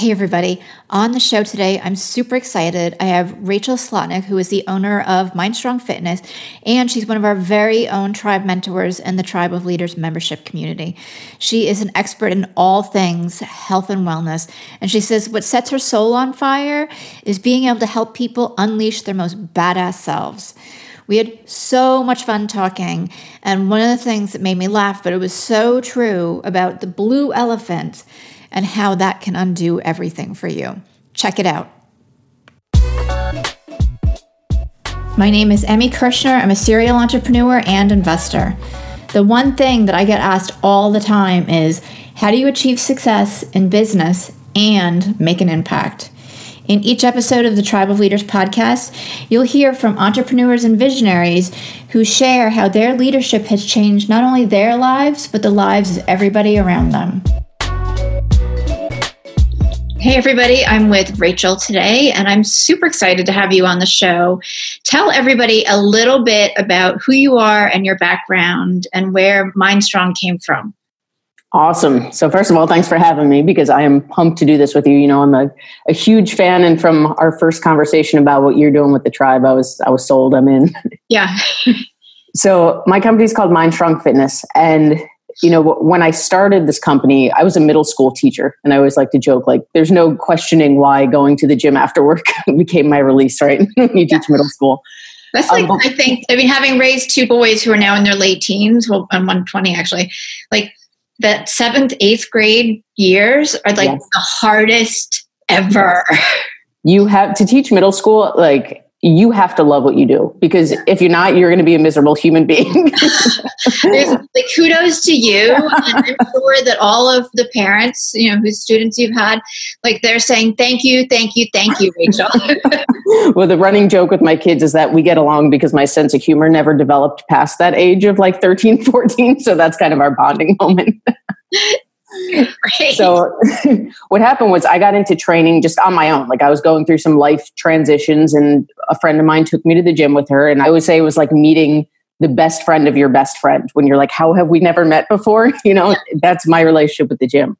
Hey, everybody. On the show today, I'm super excited. I have Rachel Slotnick, who is the owner of Mindstrong Fitness, and she's one of our very own tribe mentors in the Tribe of Leaders membership community. She is an expert in all things health and wellness, and she says what sets her soul on fire is being able to help people unleash their most badass selves. We had so much fun talking, and one of the things that made me laugh, but it was so true about the blue elephant and how that can undo everything for you. Check it out. My name is Emmy Kirschner. I'm a serial entrepreneur and investor. The one thing that I get asked all the time is how do you achieve success in business and make an impact? In each episode of the Tribe of Leaders podcast, you'll hear from entrepreneurs and visionaries who share how their leadership has changed not only their lives, but the lives of everybody around them. Hey, everybody, I'm with Rachel today, and I'm super excited to have you on the show. Tell everybody a little bit about who you are and your background and where Mindstrong came from. Awesome. So, first of all, thanks for having me because I am pumped to do this with you. You know, I'm a, a huge fan, and from our first conversation about what you're doing with the tribe, I was I was sold. I'm in. Yeah. so, my company is called Mindstrong Fitness, and you know, when I started this company, I was a middle school teacher, and I always like to joke like, "There's no questioning why going to the gym after work became my release." Right? you yeah. teach middle school. That's like um, I think. I mean, having raised two boys who are now in their late teens, well, I'm 120 actually. Like that seventh, eighth grade years are like yes. the hardest ever. You have to teach middle school like you have to love what you do because if you're not, you're going to be a miserable human being. like kudos to you, and I'm sure that all of the parents, you know, whose students you've had, like they're saying thank you, thank you, thank you, Rachel. well, the running joke with my kids is that we get along because my sense of humor never developed past that age of like 13, 14. So that's kind of our bonding moment. Right. So what happened was I got into training just on my own. Like I was going through some life transitions and a friend of mine took me to the gym with her. And I would say it was like meeting the best friend of your best friend when you're like, how have we never met before? You know, that's my relationship with the gym.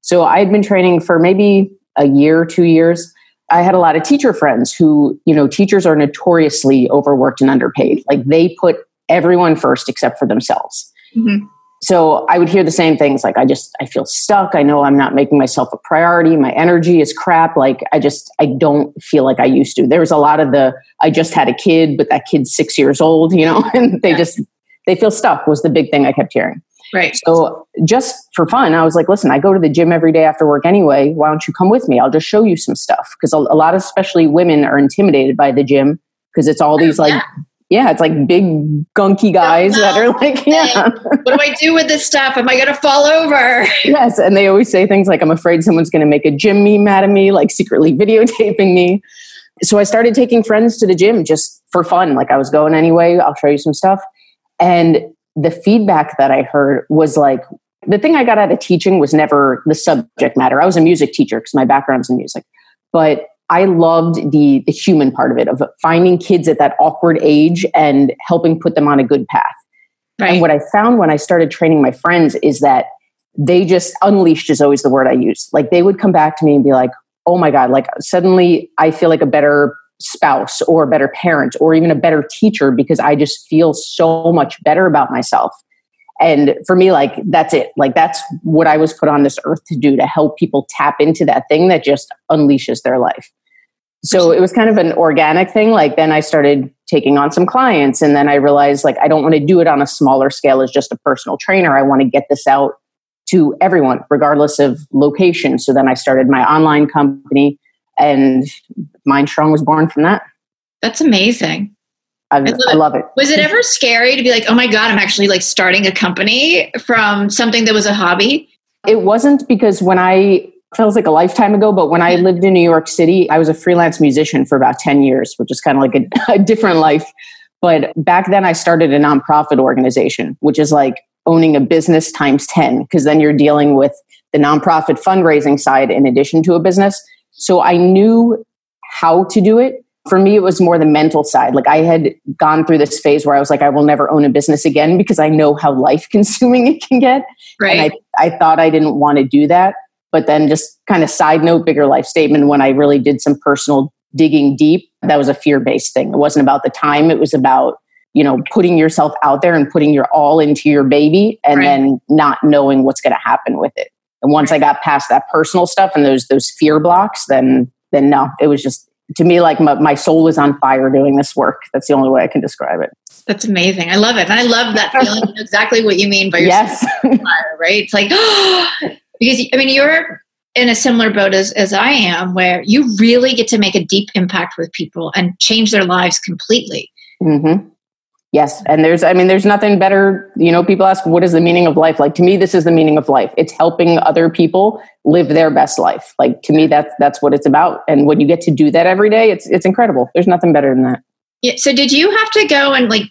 So I had been training for maybe a year, two years. I had a lot of teacher friends who, you know, teachers are notoriously overworked and underpaid. Like they put everyone first except for themselves. Mm-hmm so i would hear the same things like i just i feel stuck. I know i'm not making myself a priority. My energy is crap. Like i just i don't feel like i used to. There was a lot of the i just had a kid but that kid's six years old you know? And they yeah. just they feel stuck was the big thing i kept hearing. Right. So just for fun i was like listen i go to the gym every day after work anyway. Why don't you come with me? I'll just show you some stuff. Because a, a lot of especially women are intimidated by the gym because it's all oh, these like yeah yeah, it's like big gunky guys that are like, yeah. What do I do with this stuff? Am I going to fall over? Yes. And they always say things like, I'm afraid someone's going to make a gym meme out of me, like secretly videotaping me. So I started taking friends to the gym just for fun. Like I was going anyway, I'll show you some stuff. And the feedback that I heard was like, the thing I got out of teaching was never the subject matter. I was a music teacher because my background's in music. But I loved the the human part of it of finding kids at that awkward age and helping put them on a good path. Right. And what I found when I started training my friends is that they just unleashed is always the word I use. Like they would come back to me and be like, "Oh my god, like suddenly I feel like a better spouse or a better parent or even a better teacher because I just feel so much better about myself." And for me, like, that's it. Like, that's what I was put on this earth to do to help people tap into that thing that just unleashes their life. So it was kind of an organic thing. Like, then I started taking on some clients. And then I realized, like, I don't want to do it on a smaller scale as just a personal trainer. I want to get this out to everyone, regardless of location. So then I started my online company, and Mindstrong was born from that. That's amazing. I, love, I love it. Was it ever scary to be like, oh my God, I'm actually like starting a company from something that was a hobby? It wasn't because when I feels like a lifetime ago, but when I mm-hmm. lived in New York City, I was a freelance musician for about 10 years, which is kind of like a, a different life. But back then I started a nonprofit organization, which is like owning a business times 10, because then you're dealing with the nonprofit fundraising side in addition to a business. So I knew how to do it for me, it was more the mental side. Like I had gone through this phase where I was like, I will never own a business again because I know how life consuming it can get. Right. And I, I thought I didn't want to do that. But then just kind of side note, bigger life statement, when I really did some personal digging deep, that was a fear based thing. It wasn't about the time, it was about, you know, putting yourself out there and putting your all into your baby and right. then not knowing what's going to happen with it. And once I got past that personal stuff and those those fear blocks, then then no, it was just to me like my, my soul is on fire doing this work. That's the only way I can describe it. That's amazing. I love it. And I love that feeling. exactly what you mean by your yes. fire, right? It's like because I mean you're in a similar boat as, as I am, where you really get to make a deep impact with people and change their lives completely. Mm-hmm. Yes. And there's, I mean, there's nothing better. You know, people ask, what is the meaning of life? Like to me, this is the meaning of life. It's helping other people live their best life. Like to me, that's, that's what it's about. And when you get to do that every day, it's, it's incredible. There's nothing better than that. Yeah. So did you have to go and like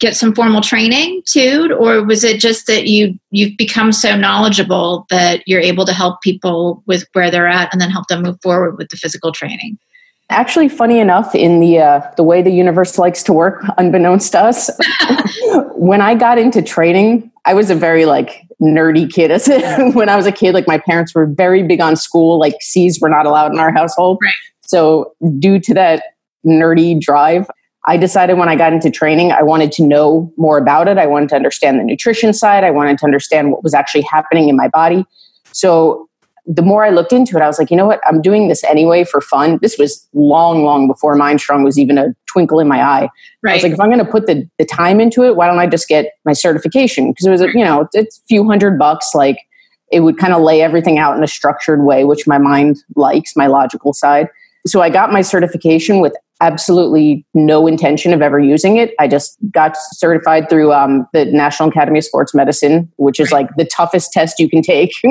get some formal training too? Or was it just that you, you've become so knowledgeable that you're able to help people with where they're at and then help them move forward with the physical training? Actually, funny enough, in the uh, the way the universe likes to work, unbeknownst to us, when I got into training, I was a very like nerdy kid. As when I was a kid, like my parents were very big on school. Like C's were not allowed in our household. Right. So, due to that nerdy drive, I decided when I got into training, I wanted to know more about it. I wanted to understand the nutrition side. I wanted to understand what was actually happening in my body. So the more I looked into it, I was like, you know what? I'm doing this anyway for fun. This was long, long before Mindstrong was even a twinkle in my eye. Right. I was like, if I'm going to put the, the time into it, why don't I just get my certification? Because it was, a, you know, it's a few hundred bucks. Like it would kind of lay everything out in a structured way, which my mind likes, my logical side. So I got my certification with absolutely no intention of ever using it. I just got certified through um, the National Academy of Sports Medicine, which is like the toughest test you can take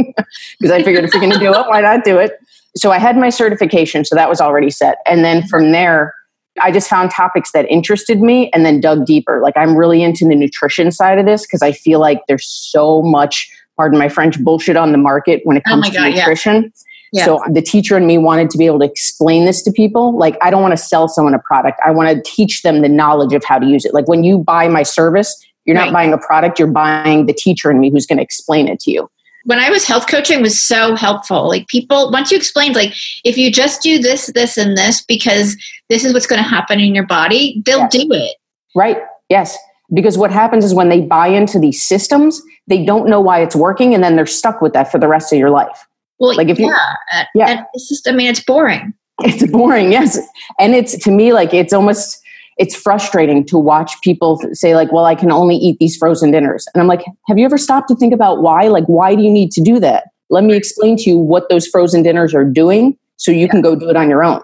because I figured if you're going to do it, why not do it? So I had my certification, so that was already set. And then from there, I just found topics that interested me and then dug deeper. Like I'm really into the nutrition side of this because I feel like there's so much, pardon my French, bullshit on the market when it oh comes oh to nutrition. Yeah. Yeah. So the teacher and me wanted to be able to explain this to people. Like, I don't want to sell someone a product. I want to teach them the knowledge of how to use it. Like, when you buy my service, you're right. not buying a product, you're buying the teacher and me who's going to explain it to you. When I was health coaching was so helpful. Like people, once you explained, like if you just do this, this, and this because this is what's going to happen in your body, they'll yes. do it. Right. Yes. Because what happens is when they buy into these systems, they don't know why it's working, and then they're stuck with that for the rest of your life. Well, like if you, yeah, yeah, and it's just, I mean, it's boring. It's boring, yes, and it's to me like it's almost it's frustrating to watch people say like, well, I can only eat these frozen dinners, and I'm like, have you ever stopped to think about why? Like, why do you need to do that? Let me explain to you what those frozen dinners are doing, so you yeah. can go do it on your own.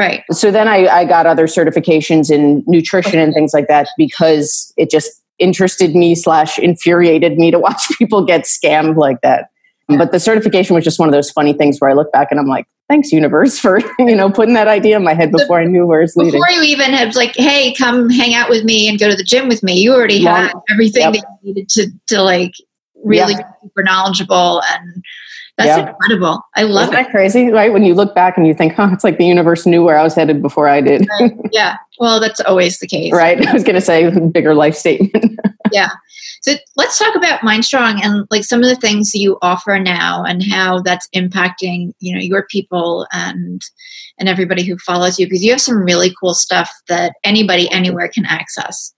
Right. So then I, I got other certifications in nutrition and things like that because it just interested me slash infuriated me to watch people get scammed like that. But the certification was just one of those funny things where I look back and I'm like, thanks universe for, you know, putting that idea in my head before I knew where it's leading. Before you even had like, hey, come hang out with me and go to the gym with me, you already had everything yep. that you needed to, to like really yeah. super knowledgeable and that's yeah. incredible. I love Isn't it. that crazy, right? When you look back and you think, oh, it's like the universe knew where I was headed before I did. Right. Yeah. Well, that's always the case. Right. I was going to say bigger life statement. yeah. So let's talk about Mindstrong and like some of the things you offer now and how that's impacting, you know, your people and and everybody who follows you because you have some really cool stuff that anybody anywhere can access.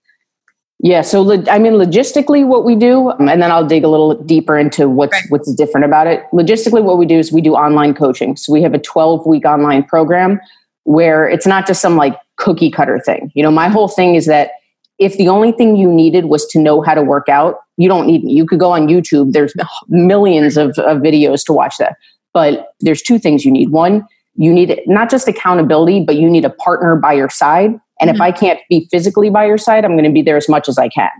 Yeah, so I mean, logistically, what we do, um, and then I'll dig a little deeper into what's right. what's different about it. Logistically, what we do is we do online coaching. So we have a 12 week online program where it's not just some like cookie cutter thing. You know, my whole thing is that if the only thing you needed was to know how to work out, you don't need You could go on YouTube. There's millions of, of videos to watch that. But there's two things you need. One, you need not just accountability, but you need a partner by your side. And mm-hmm. if I can't be physically by your side, I'm going to be there as much as I can.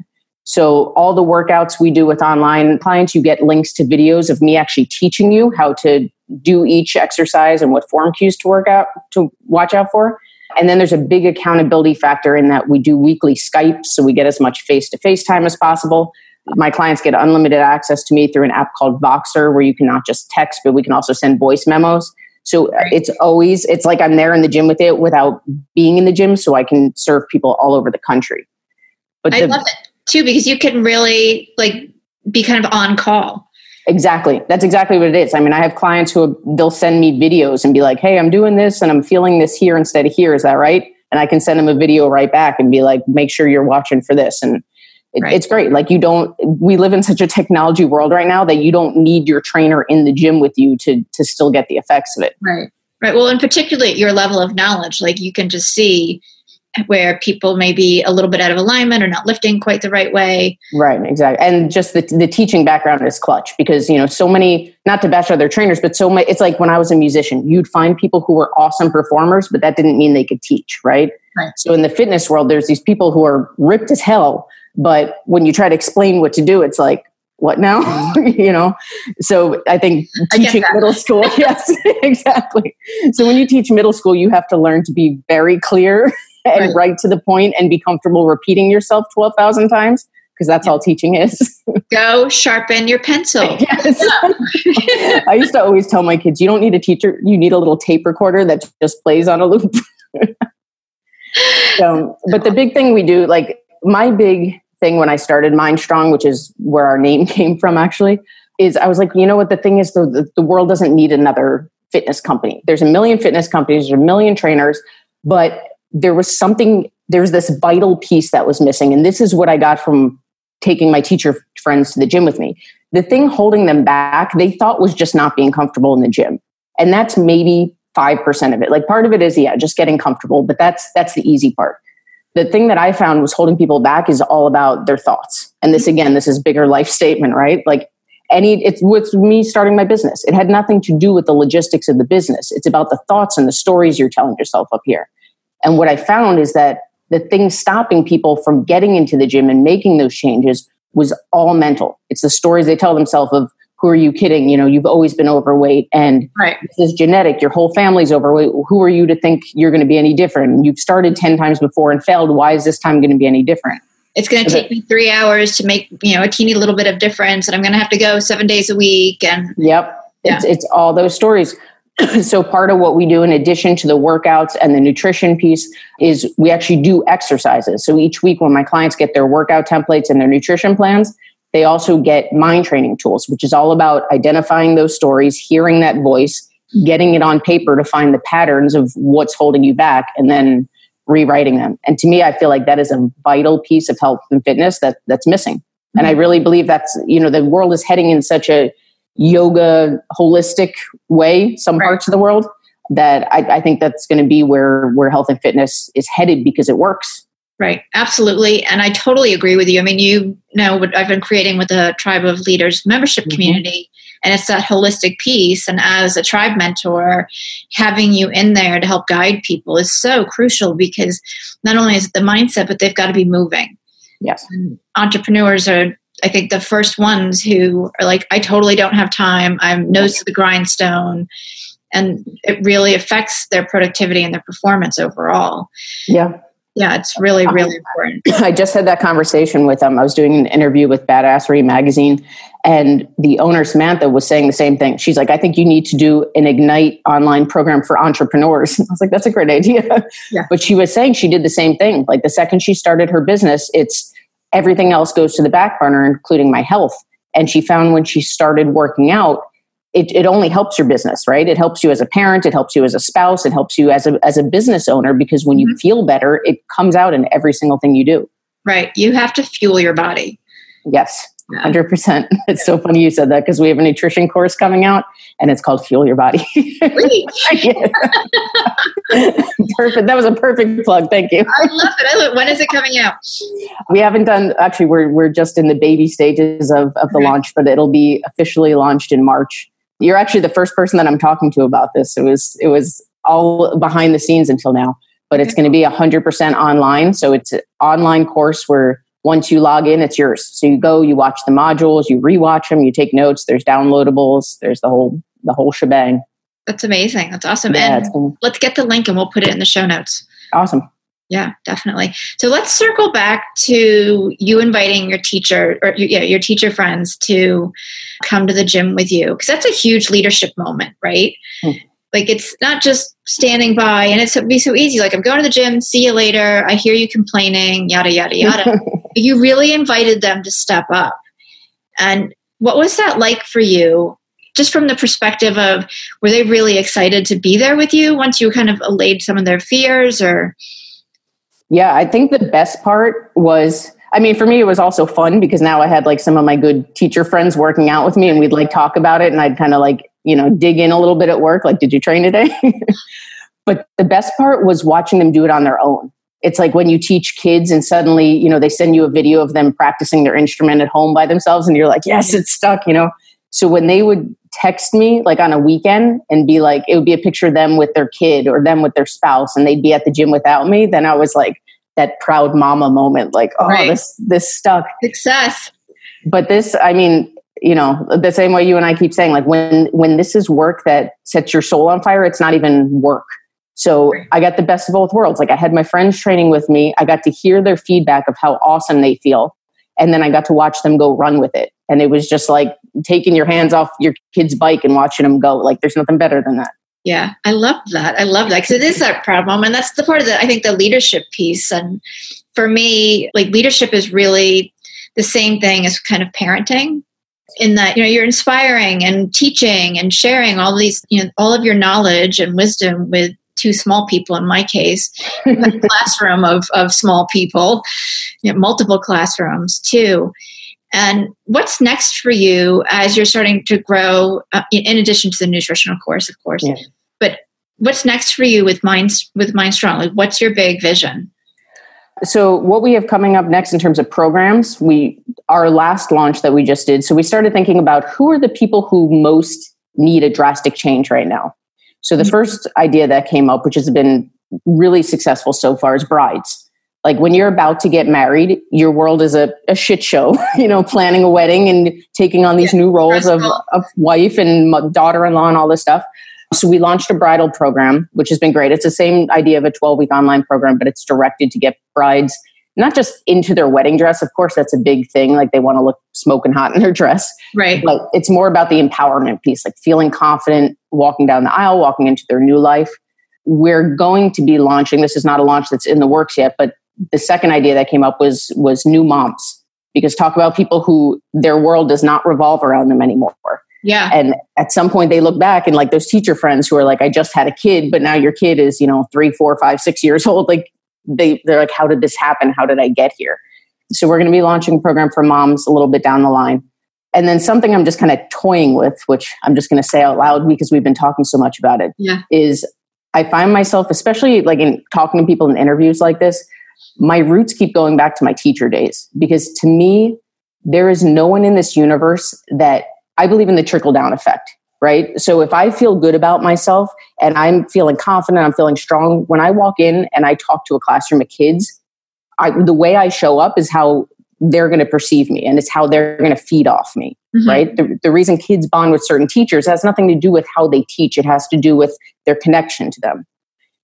So all the workouts we do with online clients, you get links to videos of me actually teaching you how to do each exercise and what form cues to work out to watch out for. And then there's a big accountability factor in that we do weekly Skype, so we get as much face to face time as possible. My clients get unlimited access to me through an app called Voxer, where you can not just text, but we can also send voice memos. So it's always, it's like I'm there in the gym with it without being in the gym, so I can serve people all over the country. But I the, love it too because you can really like be kind of on call. Exactly. That's exactly what it is. I mean, I have clients who they'll send me videos and be like, "Hey, I'm doing this and I'm feeling this here instead of here. Is that right?" And I can send them a video right back and be like, "Make sure you're watching for this." And it, right. it's great. Like you don't. We live in such a technology world right now that you don't need your trainer in the gym with you to to still get the effects of it. Right. Right. Well, and particularly at your level of knowledge, like you can just see where people may be a little bit out of alignment or not lifting quite the right way. Right, exactly. And just the, the teaching background is clutch because, you know, so many, not to bash other trainers, but so many, it's like when I was a musician, you'd find people who were awesome performers, but that didn't mean they could teach, right? right. So in the fitness world, there's these people who are ripped as hell, but when you try to explain what to do, it's like, what now? Mm-hmm. you know? So I think teaching I middle school, yes, exactly. So when you teach middle school, you have to learn to be very clear and right. right to the point and be comfortable repeating yourself 12,000 times because that's all teaching is. Go sharpen your pencil. yes. I used to always tell my kids, you don't need a teacher, you need a little tape recorder that just plays on a loop. so, but the big thing we do, like my big thing when I started Mind Strong, which is where our name came from actually, is I was like, you know what, the thing is, the, the world doesn't need another fitness company. There's a million fitness companies, there's a million trainers, but there was something there's this vital piece that was missing. And this is what i got from taking my teacher friends to the gym with me. The thing holding them back they thought was just not being comfortable in the gym. And that's maybe 5% of it. Like part of it is yeah just getting comfortable but that's that's the easy part. The thing that i found was holding people back is all about their thoughts. And this again this is bigger life statement right? Like any it's with me starting my business. It had nothing to do with the logistics of the business. It's about the thoughts and the stories you're telling yourself up here and what I found is that the thing stopping people from getting into the gym and making those changes was all mental. It's the stories they tell themselves of who are you kidding? You know, you've always been overweight and right. this is genetic. Your whole family's overweight. Who are you to think you're going to be any different? You've started 10 times before and failed. Why is this time going to be any different? It's going to take me three hours to make, you know, a teeny little bit of difference and I'm going to have to go seven days a week. And yep. Yeah. It's, it's all those stories. so part of what we do in addition to the workouts and the nutrition piece is we actually do exercises. So each week when my clients get their workout templates and their nutrition plans they also get mind training tools which is all about identifying those stories hearing that voice getting it on paper to find the patterns of what's holding you back and then rewriting them. And to me i feel like that is a vital piece of health and fitness that that's missing. And i mm-hmm. really believe that's you know the world is heading in such a yoga holistic way some right. parts of the world that I, I think that's going to be where where health and fitness is headed because it works. Right. Absolutely. And i totally agree with you. I mean you know what i've been creating with the tribe of leaders membership mm-hmm. community and it's that holistic piece. And as a tribe mentor having you in there to help guide people is so crucial because not only is it the mindset but they've got to be moving. Yes. And entrepreneurs are I think the first ones who are like, I totally don't have time. I'm nose to the grindstone. And it really affects their productivity and their performance overall. Yeah. Yeah, it's really, um, really important. I just had that conversation with them. I was doing an interview with Badassery magazine, and the owner, Samantha, was saying the same thing. She's like, I think you need to do an Ignite online program for entrepreneurs. I was like, that's a great idea. Yeah. But she was saying she did the same thing. Like the second she started her business, it's everything else goes to the back burner, including my health. And she found when she started working out, it, it only helps your business, right? It helps you as a parent, it helps you as a spouse, it helps you as a, as a business owner because when you mm-hmm. feel better, it comes out in every single thing you do. Right. You have to fuel your body. Yes. Hundred percent. It's so funny you said that because we have a nutrition course coming out, and it's called Fuel Your Body. perfect. That was a perfect plug. Thank you. I love it. I love it. When is it coming out? We haven't done. Actually, we're we're just in the baby stages of of the right. launch, but it'll be officially launched in March. You're actually the first person that I'm talking to about this. It was it was all behind the scenes until now, but it's going to be hundred percent online. So it's an online course where once you log in, it's yours. So you go, you watch the modules, you rewatch them, you take notes. There's downloadables. There's the whole the whole shebang. That's amazing. That's awesome. Yeah, and cool. let's get the link and we'll put it in the show notes. Awesome. Yeah, definitely. So let's circle back to you inviting your teacher or yeah, your teacher friends to come to the gym with you because that's a huge leadership moment, right? Hmm. Like it's not just standing by and it's be so easy. Like I'm going to the gym, see you later. I hear you complaining, yada yada yada. you really invited them to step up. And what was that like for you? Just from the perspective of, were they really excited to be there with you once you kind of allayed some of their fears or? Yeah, I think the best part was I mean, for me, it was also fun because now I had like some of my good teacher friends working out with me and we'd like talk about it and I'd kind of like, you know, dig in a little bit at work. Like, did you train today? but the best part was watching them do it on their own. It's like when you teach kids and suddenly, you know, they send you a video of them practicing their instrument at home by themselves and you're like, yes, it's stuck, you know? So when they would text me like on a weekend and be like, it would be a picture of them with their kid or them with their spouse and they'd be at the gym without me, then I was like, that proud mama moment like oh right. this this stuck success but this i mean you know the same way you and i keep saying like when when this is work that sets your soul on fire it's not even work. So i got the best of both worlds. Like i had my friends training with me. I got to hear their feedback of how awesome they feel. And then i got to watch them go run with it. And it was just like taking your hands off your kid's bike and watching them go. Like there's nothing better than that. Yeah, I love that. I love that. Because it is that proud moment. That's the part of the I think the leadership piece. And for me, like leadership is really the same thing as kind of parenting. In that, you know, you're inspiring and teaching and sharing all these, you know, all of your knowledge and wisdom with two small people in my case, a classroom of, of small people, you know, multiple classrooms too. And what's next for you as you're starting to grow, uh, in addition to the nutritional course, of course? Yeah. But what's next for you with Mind with Mind Strong? Like, what's your big vision? So, what we have coming up next in terms of programs, we our last launch that we just did. So, we started thinking about who are the people who most need a drastic change right now. So, the mm-hmm. first idea that came up, which has been really successful so far, is brides like when you're about to get married your world is a, a shit show you know planning a wedding and taking on these yeah, new roles of, of wife and daughter-in-law and all this stuff so we launched a bridal program which has been great. It's the same idea of a 12-week online program but it's directed to get brides not just into their wedding dress. Of course that's a big thing like they want to look smoking hot in their dress. Right. But it's more about the empowerment piece like feeling confident walking down the aisle walking into their new life. We're going to be launching this is not a launch that's in the works yet but the second idea that came up was was new moms. Because talk about people who their world does not revolve around them anymore yeah. And at some point they look back and like those teacher friends who are like i just had a kid but now your kid is you know three four five six years old like they they're like how did this happen? How did i get here? So we're going to be launching a program for moms a little bit down the line. And then something i'm just kind of toying with which i'm just going to say out loud because we've been talking so much about it, yeah. is i find myself especially like in talking to people in interviews like this my roots keep going back to my teacher days because to me, there is no one in this universe that I believe in the trickle down effect, right? So if I feel good about myself and I'm feeling confident, I'm feeling strong, when I walk in and I talk to a classroom of kids, I, the way I show up is how they're going to perceive me and it's how they're going to feed off me, mm-hmm. right? The, the reason kids bond with certain teachers has nothing to do with how they teach, it has to do with their connection to them.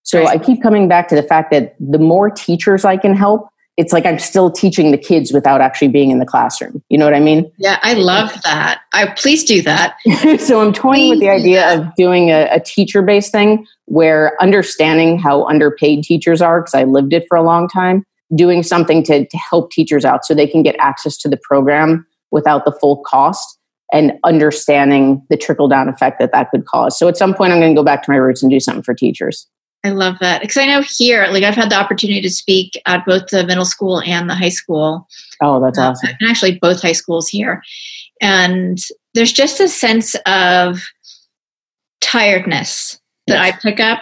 So right. I keep coming back to the fact that the more teachers I can help, it's like I'm still teaching the kids without actually being in the classroom. You know what I mean? Yeah, I love that. I please do that. so I'm toying please with the idea of doing a, a teacher based thing where understanding how underpaid teachers are, because I lived it for a long time, doing something to, to help teachers out so they can get access to the program without the full cost and understanding the trickle down effect that that could cause. So at some point, I'm going to go back to my roots and do something for teachers. I love that because I know here, like I've had the opportunity to speak at both the middle school and the high school. Oh, that's uh, awesome! And actually, both high schools here, and there's just a sense of tiredness that yes. I pick up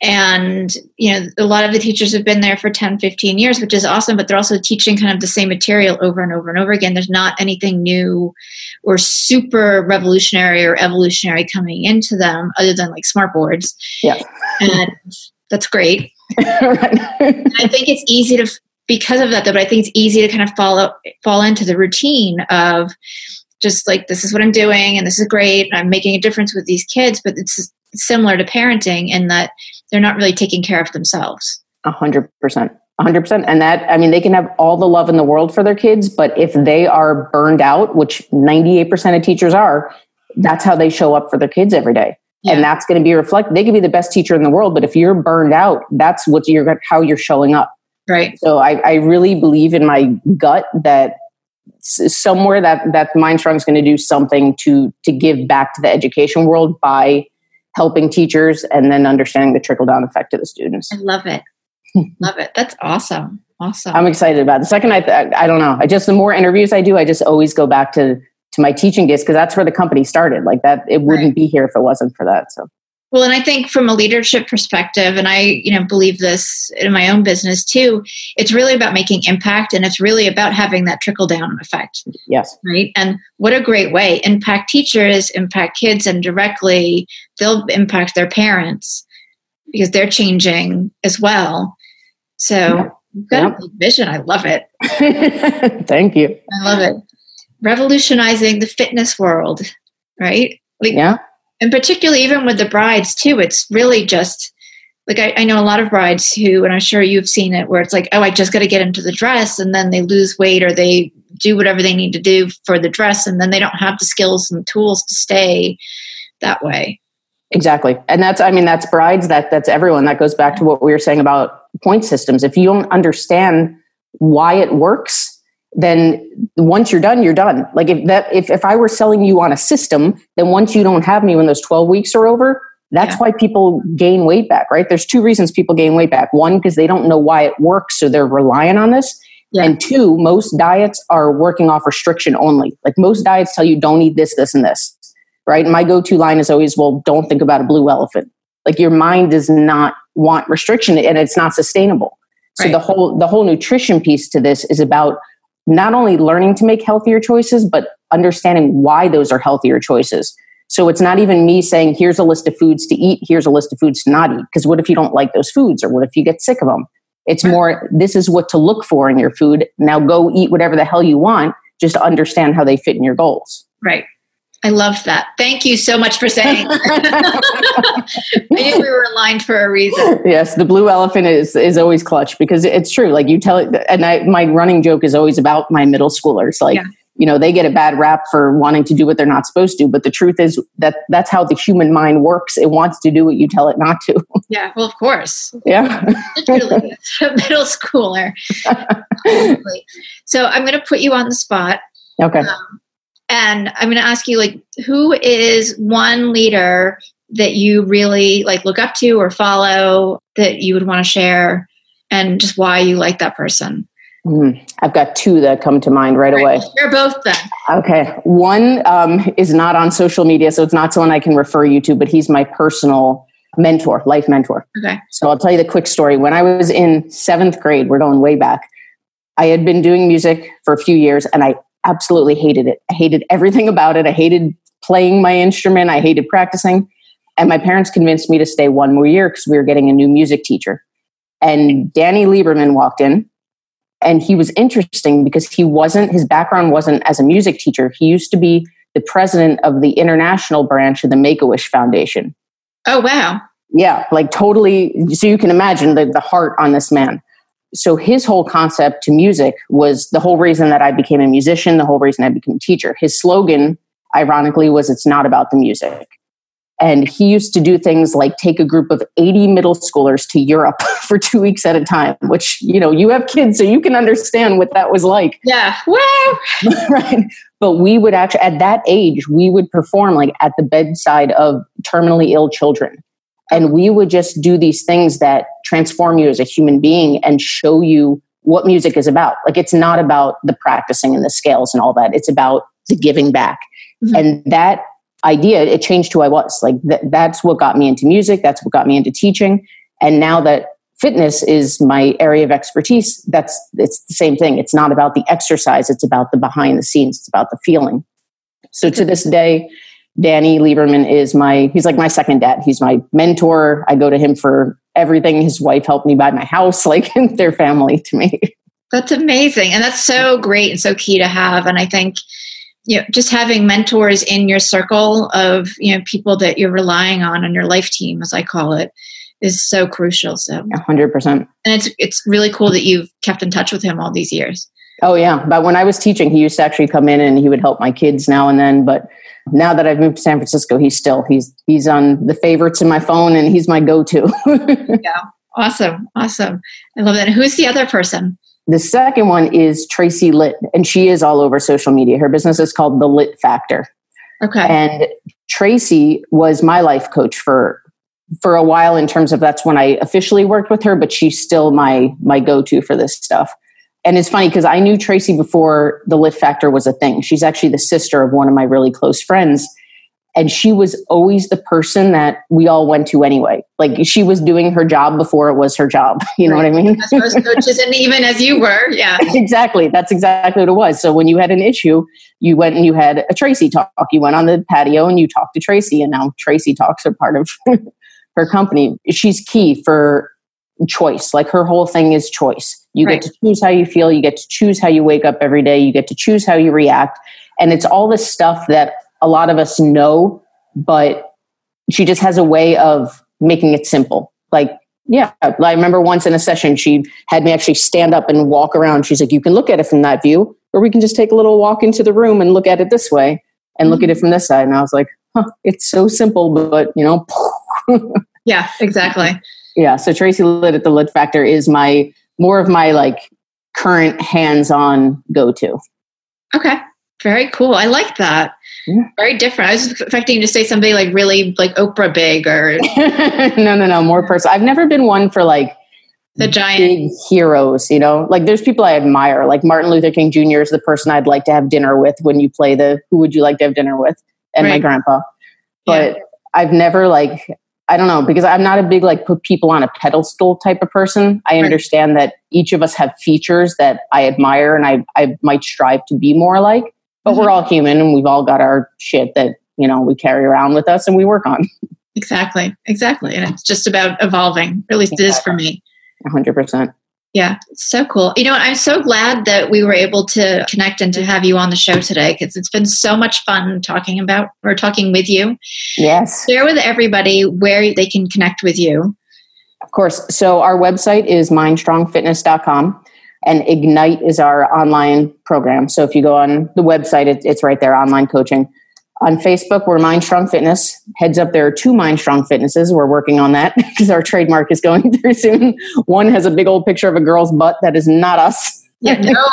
and you know a lot of the teachers have been there for 10 15 years which is awesome but they're also teaching kind of the same material over and over and over again. There's not anything new or super revolutionary or evolutionary coming into them other than like smart boards yeah. And that's great. I think it's easy to because of that though but i think it's easy to kind of follow fall into the routine of just like this is what i'm doing and this is great and i'm making a difference with these kids but it's similar to parenting in that they're not really taking care of themselves. A hundred percent. A hundred percent. And that, I mean, they can have all the love in the world for their kids, but if they are burned out, which 98% of teachers are, that's how they show up for their kids every day. Yeah. And that's going to be reflected. They could be the best teacher in the world, but if you're burned out, that's what you're, how you're showing up. Right. So I, I really believe in my gut that somewhere that that Mindstrong is going to do something to to give back to the education world by helping teachers and then understanding the trickle down effect to the students. I love it. love it. That's awesome. Awesome. I'm excited about it. The second I, I don't know. I just the more interviews I do, I just always go back to to my teaching days because that's where the company started. Like that, it wouldn't right. be here if it wasn't for that. So well, and I think from a leadership perspective, and I, you know, believe this in my own business too, it's really about making impact and it's really about having that trickle down effect. Yes. Right. And what a great way. Impact teachers, impact kids, and directly they'll impact their parents because they're changing as well. So yeah. you've got a vision. I love it. Thank you. I love it. Revolutionizing the fitness world, right? Like, yeah and particularly even with the brides too it's really just like I, I, know a lot of brides who and i'm sure you've seen it where it's like oh i just got to get into the dress and then they lose weight or they do whatever they need to do for the dress and then they don't have the skills and tools to stay that way. Exactly. And that's i mean that's brides that that's everyone. That goes back to what we were saying about point systems. If you don't understand why it works then once you're done, you're done. Like if that if, if I were selling you on a system, then once you don't have me when those 12 weeks are over, that's yeah. why people gain weight back, right? There's two reasons people gain weight back. One, because they don't know why it works, so they're relying on this. Yeah. And two, most diets are working off restriction only. Like most diets tell you don't eat this, this, and this. Right. And my go-to line is always, well, don't think about a blue elephant. Like your mind does not want restriction and it's not sustainable. So right. the whole the whole nutrition piece to this is about not only learning to make healthier choices, but understanding why those are healthier choices. So it's not even me saying, here's a list of foods to eat, here's a list of foods to not eat. Because what if you don't like those foods or what if you get sick of them? It's more, this is what to look for in your food. Now go eat whatever the hell you want, just understand how they fit in your goals. Right. I love that. Thank you so much for saying. I knew we were aligned for a reason. Yes, the blue elephant is is always clutch because it's true. Like you tell it, and I, my running joke is always about my middle schoolers. Like yeah. you know, they get a bad rap for wanting to do what they're not supposed to, but the truth is that that's how the human mind works. It wants to do what you tell it not to. Yeah, well, of course. Yeah, literally, a middle schooler. so I'm going to put you on the spot. Okay. Um, and i'm going to ask you like who is one leader that you really like look up to or follow that you would want to share and just why you like that person? Mm, i've got two that come to mind right, right. away. you're both then. Okay. One um, is not on social media so it's not someone i can refer you to but he's my personal mentor life mentor. Okay. So i'll tell you the quick story. When i was in seventh grade we're going way back i had been doing music for a few years and i absolutely hated it. I hated everything about it. I hated playing my instrument. I hated practicing. And my parents convinced me to stay one more year because we were getting a new music teacher. And Danny Lieberman walked in. And he was interesting because he wasn't, his background wasn't as a music teacher. He used to be the president of the international branch of the Make a Wish Foundation. Oh, wow. Yeah, like totally. So you can imagine the, the heart on this man so his whole concept to music was the whole reason that I became a musician, the whole reason I became a teacher. His slogan, ironically, was it's not about the music. And he used to do things like take a group of 80 middle schoolers to Europe for two weeks at a time, which, you know, you have kids, so you can understand what that was like. Yeah. Wow. right. But we would actually, at that age, we would perform like at the bedside of terminally ill children. And we would just do these things that transform you as a human being and show you what music is about. Like it's not about the practicing and the scales and all that. It's about the giving back. Mm-hmm. And that idea, it changed who I was. Like th- that's what got me into music. That's what got me into teaching. And now that fitness is my area of expertise, that's it's the same thing. It's not about the exercise. It's about the behind the scenes. It's about the feeling. So to this day, Danny Lieberman is my, he's like my second dad. He's my mentor. I go to him for everything. His wife helped me buy my house. Like their family to me. That's amazing. And that's so great and so key to have. And I think, you know, just having mentors in your circle of, you know, people that you're relying on on your life team, as I call it, is so crucial. So hundred percent. And it's, it's really cool that you've kept in touch with him all these years. Oh yeah. But when I was teaching, he used to actually come in and he would help my kids now and then. But now that I've moved to San Francisco, he's still he's he's on the favorites in my phone and he's my go-to. yeah. Awesome. Awesome. I love that. Who's the other person? The second one is Tracy Litt, and she is all over social media. Her business is called The Litt Factor. Okay. And Tracy was my life coach for for a while in terms of that's when I officially worked with her, but she's still my my go-to for this stuff. And it's funny because I knew Tracy before the Litt Factor was a thing. She's actually the sister of one of my really close friends and she was always the person that we all went to anyway. Like she was doing her job before it was her job. You know right. what I mean? As most coaches, and even as you were, yeah. exactly. That's exactly what it was. So when you had an issue, you went and you had a Tracy talk. You went on the patio and you talked to Tracy, and now Tracy talks are part of her company. She's key for choice. Like her whole thing is choice. You right. get to choose how you feel. You get to choose how you wake up every day. You get to choose how you react. And it's all this stuff that a lot of us know, but she just has a way of making it simple. Like, yeah, I remember once in a session, she had me actually stand up and walk around. She's like, you can look at it from that view, or we can just take a little walk into the room and look at it this way and look at it mm-hmm. from this side. And I was like, huh, it's so simple, but you know. yeah, exactly. Yeah. So Tracy Litt at the Litt Factor is my more of my like current hands on go to. Okay. Very cool. I like that. Yeah. Very different. I was expecting you to say something like really like Oprah big or no, no, no, more personal. I've never been one for like the giant big heroes, you know. Like there's people I admire. Like Martin Luther King Jr. is the person I'd like to have dinner with when you play the who would you like to have dinner with? And right. my grandpa. But yeah. I've never like I don't know because I'm not a big like put people on a pedestal type of person. I understand that each of us have features that I admire and I I might strive to be more like but we're mm-hmm. all human and we've all got our shit that you know we carry around with us and we work on. Exactly exactly and it's just about evolving at least it is for me. 100% yeah so cool. You know i'm so glad that we were able to connect and to have you on the show today because it's been so much fun talking about or talking with you. Yes. Share with everybody where they can connect with you. Of course. So our website is mindstrongfitness.com and Ignite is our online program. So if you go on the website, it, it's right there, online coaching. On Facebook, we're Mind Strong Fitness. Heads up, there are two Mind Strong Fitnesses. We're working on that because our trademark is going through soon. One has a big old picture of a girl's butt. That is not us. Yeah, no.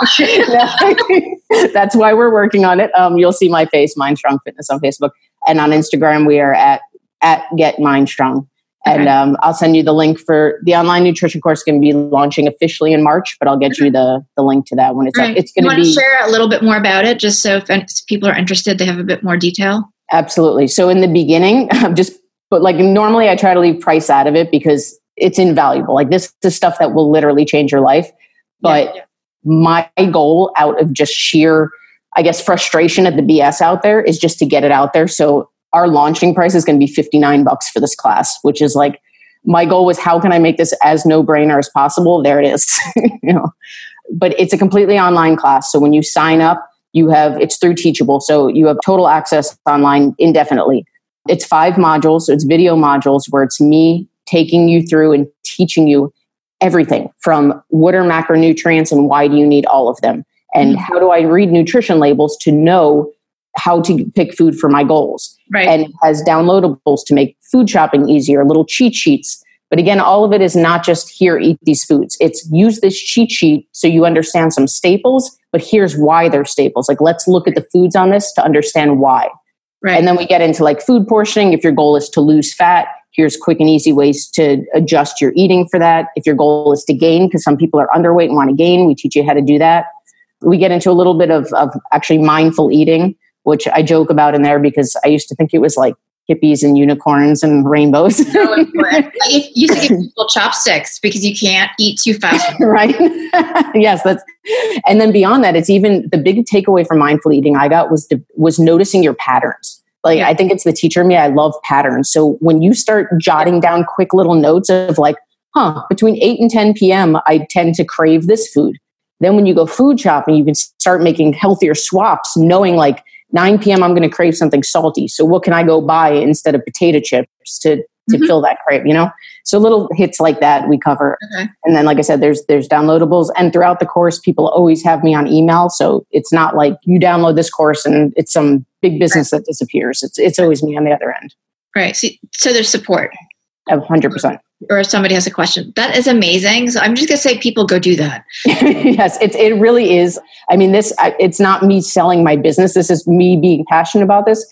That's why we're working on it. Um, you'll see my face, Mind Strong Fitness, on Facebook, and on Instagram we are at at Get Mind Strong. And um, I'll send you the link for the online nutrition course. Going to be launching officially in March, but I'll get you the the link to that when it's right. up. It's going to be. share a little bit more about it, just so if people are interested, they have a bit more detail. Absolutely. So in the beginning, I'm just but like normally, I try to leave price out of it because it's invaluable. Like this is stuff that will literally change your life. But yeah, yeah. my goal, out of just sheer, I guess, frustration at the BS out there, is just to get it out there. So our launching price is going to be 59 bucks for this class, which is like my goal was how can I make this as no brainer as possible? There it is. you know, but it's a completely online class. So when you sign up, you have it's through Teachable, so you have total access online indefinitely. It's five modules, so it's video modules where it's me taking you through and teaching you everything from what are macronutrients and why do you need all of them and mm-hmm. how do I read nutrition labels to know how to pick food for my goals. Right. And has downloadables to make food shopping easier, little cheat sheets. But again, all of it is not just here, eat these foods. It's use this cheat sheet so you understand some staples, but here's why they're staples. Like, let's look at the foods on this to understand why. Right. And then we get into like food portioning. If your goal is to lose fat, here's quick and easy ways to adjust your eating for that. If your goal is to gain, because some people are underweight and want to gain, we teach you how to do that. We get into a little bit of, of actually mindful eating which I joke about in there because I used to think it was like hippies and unicorns and rainbows. no, you used to give people chopsticks because you can't eat too fast. right. yes, that's and then beyond that, it's even the big takeaway from mindful eating I got was to, was noticing your patterns. Like yeah. I think it's the teacher in me. I love patterns. So when you start jotting down quick little notes of like, huh, between 8 and 10 p.m., I tend to crave this food. Then when you go food shopping, you can start making healthier swaps, knowing like 9 p.m. I'm going to crave something salty. So what can I go buy instead of potato chips to to mm-hmm. fill that crave? You know, so little hits like that we cover. Okay. And then, like I said, there's there's downloadables, and throughout the course, people always have me on email. So it's not like you download this course and it's some big business right. that disappears. It's it's always me on the other end. Right. So, so there's support. hundred percent. Or if somebody has a question, that is amazing. So I'm just gonna say, people go do that. yes, it it really is. I mean, this it's not me selling my business. This is me being passionate about this.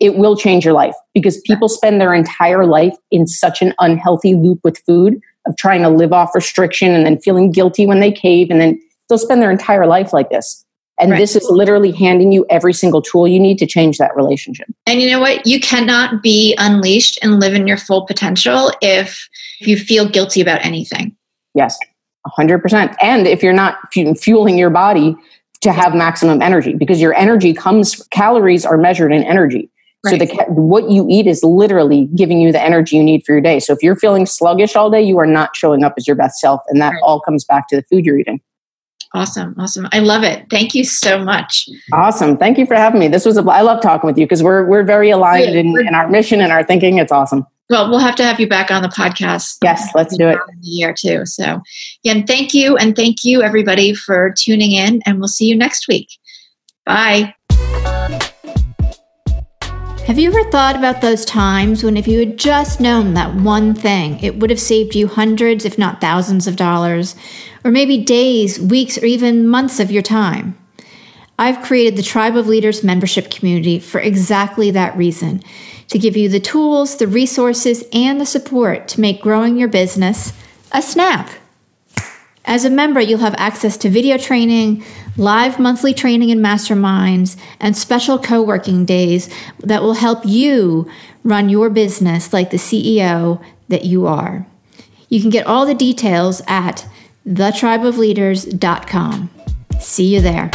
It will change your life because people spend their entire life in such an unhealthy loop with food of trying to live off restriction and then feeling guilty when they cave, and then they'll spend their entire life like this. And right. this is literally handing you every single tool you need to change that relationship. And you know what? You cannot be unleashed and live in your full potential if, if you feel guilty about anything. Yes, 100%. And if you're not fueling your body to have maximum energy, because your energy comes, calories are measured in energy. Right. So the what you eat is literally giving you the energy you need for your day. So if you're feeling sluggish all day, you are not showing up as your best self, and that right. all comes back to the food you're eating. Awesome. Awesome. I love it. Thank you so much. Awesome. Thank you for having me. This was a, I love talking with you because we're, we're very aligned yeah, in, in, our mission and our thinking. It's awesome. Well, we'll have to have you back on the podcast. Yes, let's do it. In the year too. So again, thank you. And thank you everybody for tuning in and we'll see you next week. Bye. Have you ever thought about those times when if you had just known that one thing, it would have saved you hundreds, if not thousands of dollars? or maybe days, weeks, or even months of your time. I've created the Tribe of Leaders membership community for exactly that reason to give you the tools, the resources, and the support to make growing your business a snap. As a member, you'll have access to video training, live monthly training and masterminds, and special co working days that will help you run your business like the CEO that you are. You can get all the details at thetribeofleaders.com. See you there.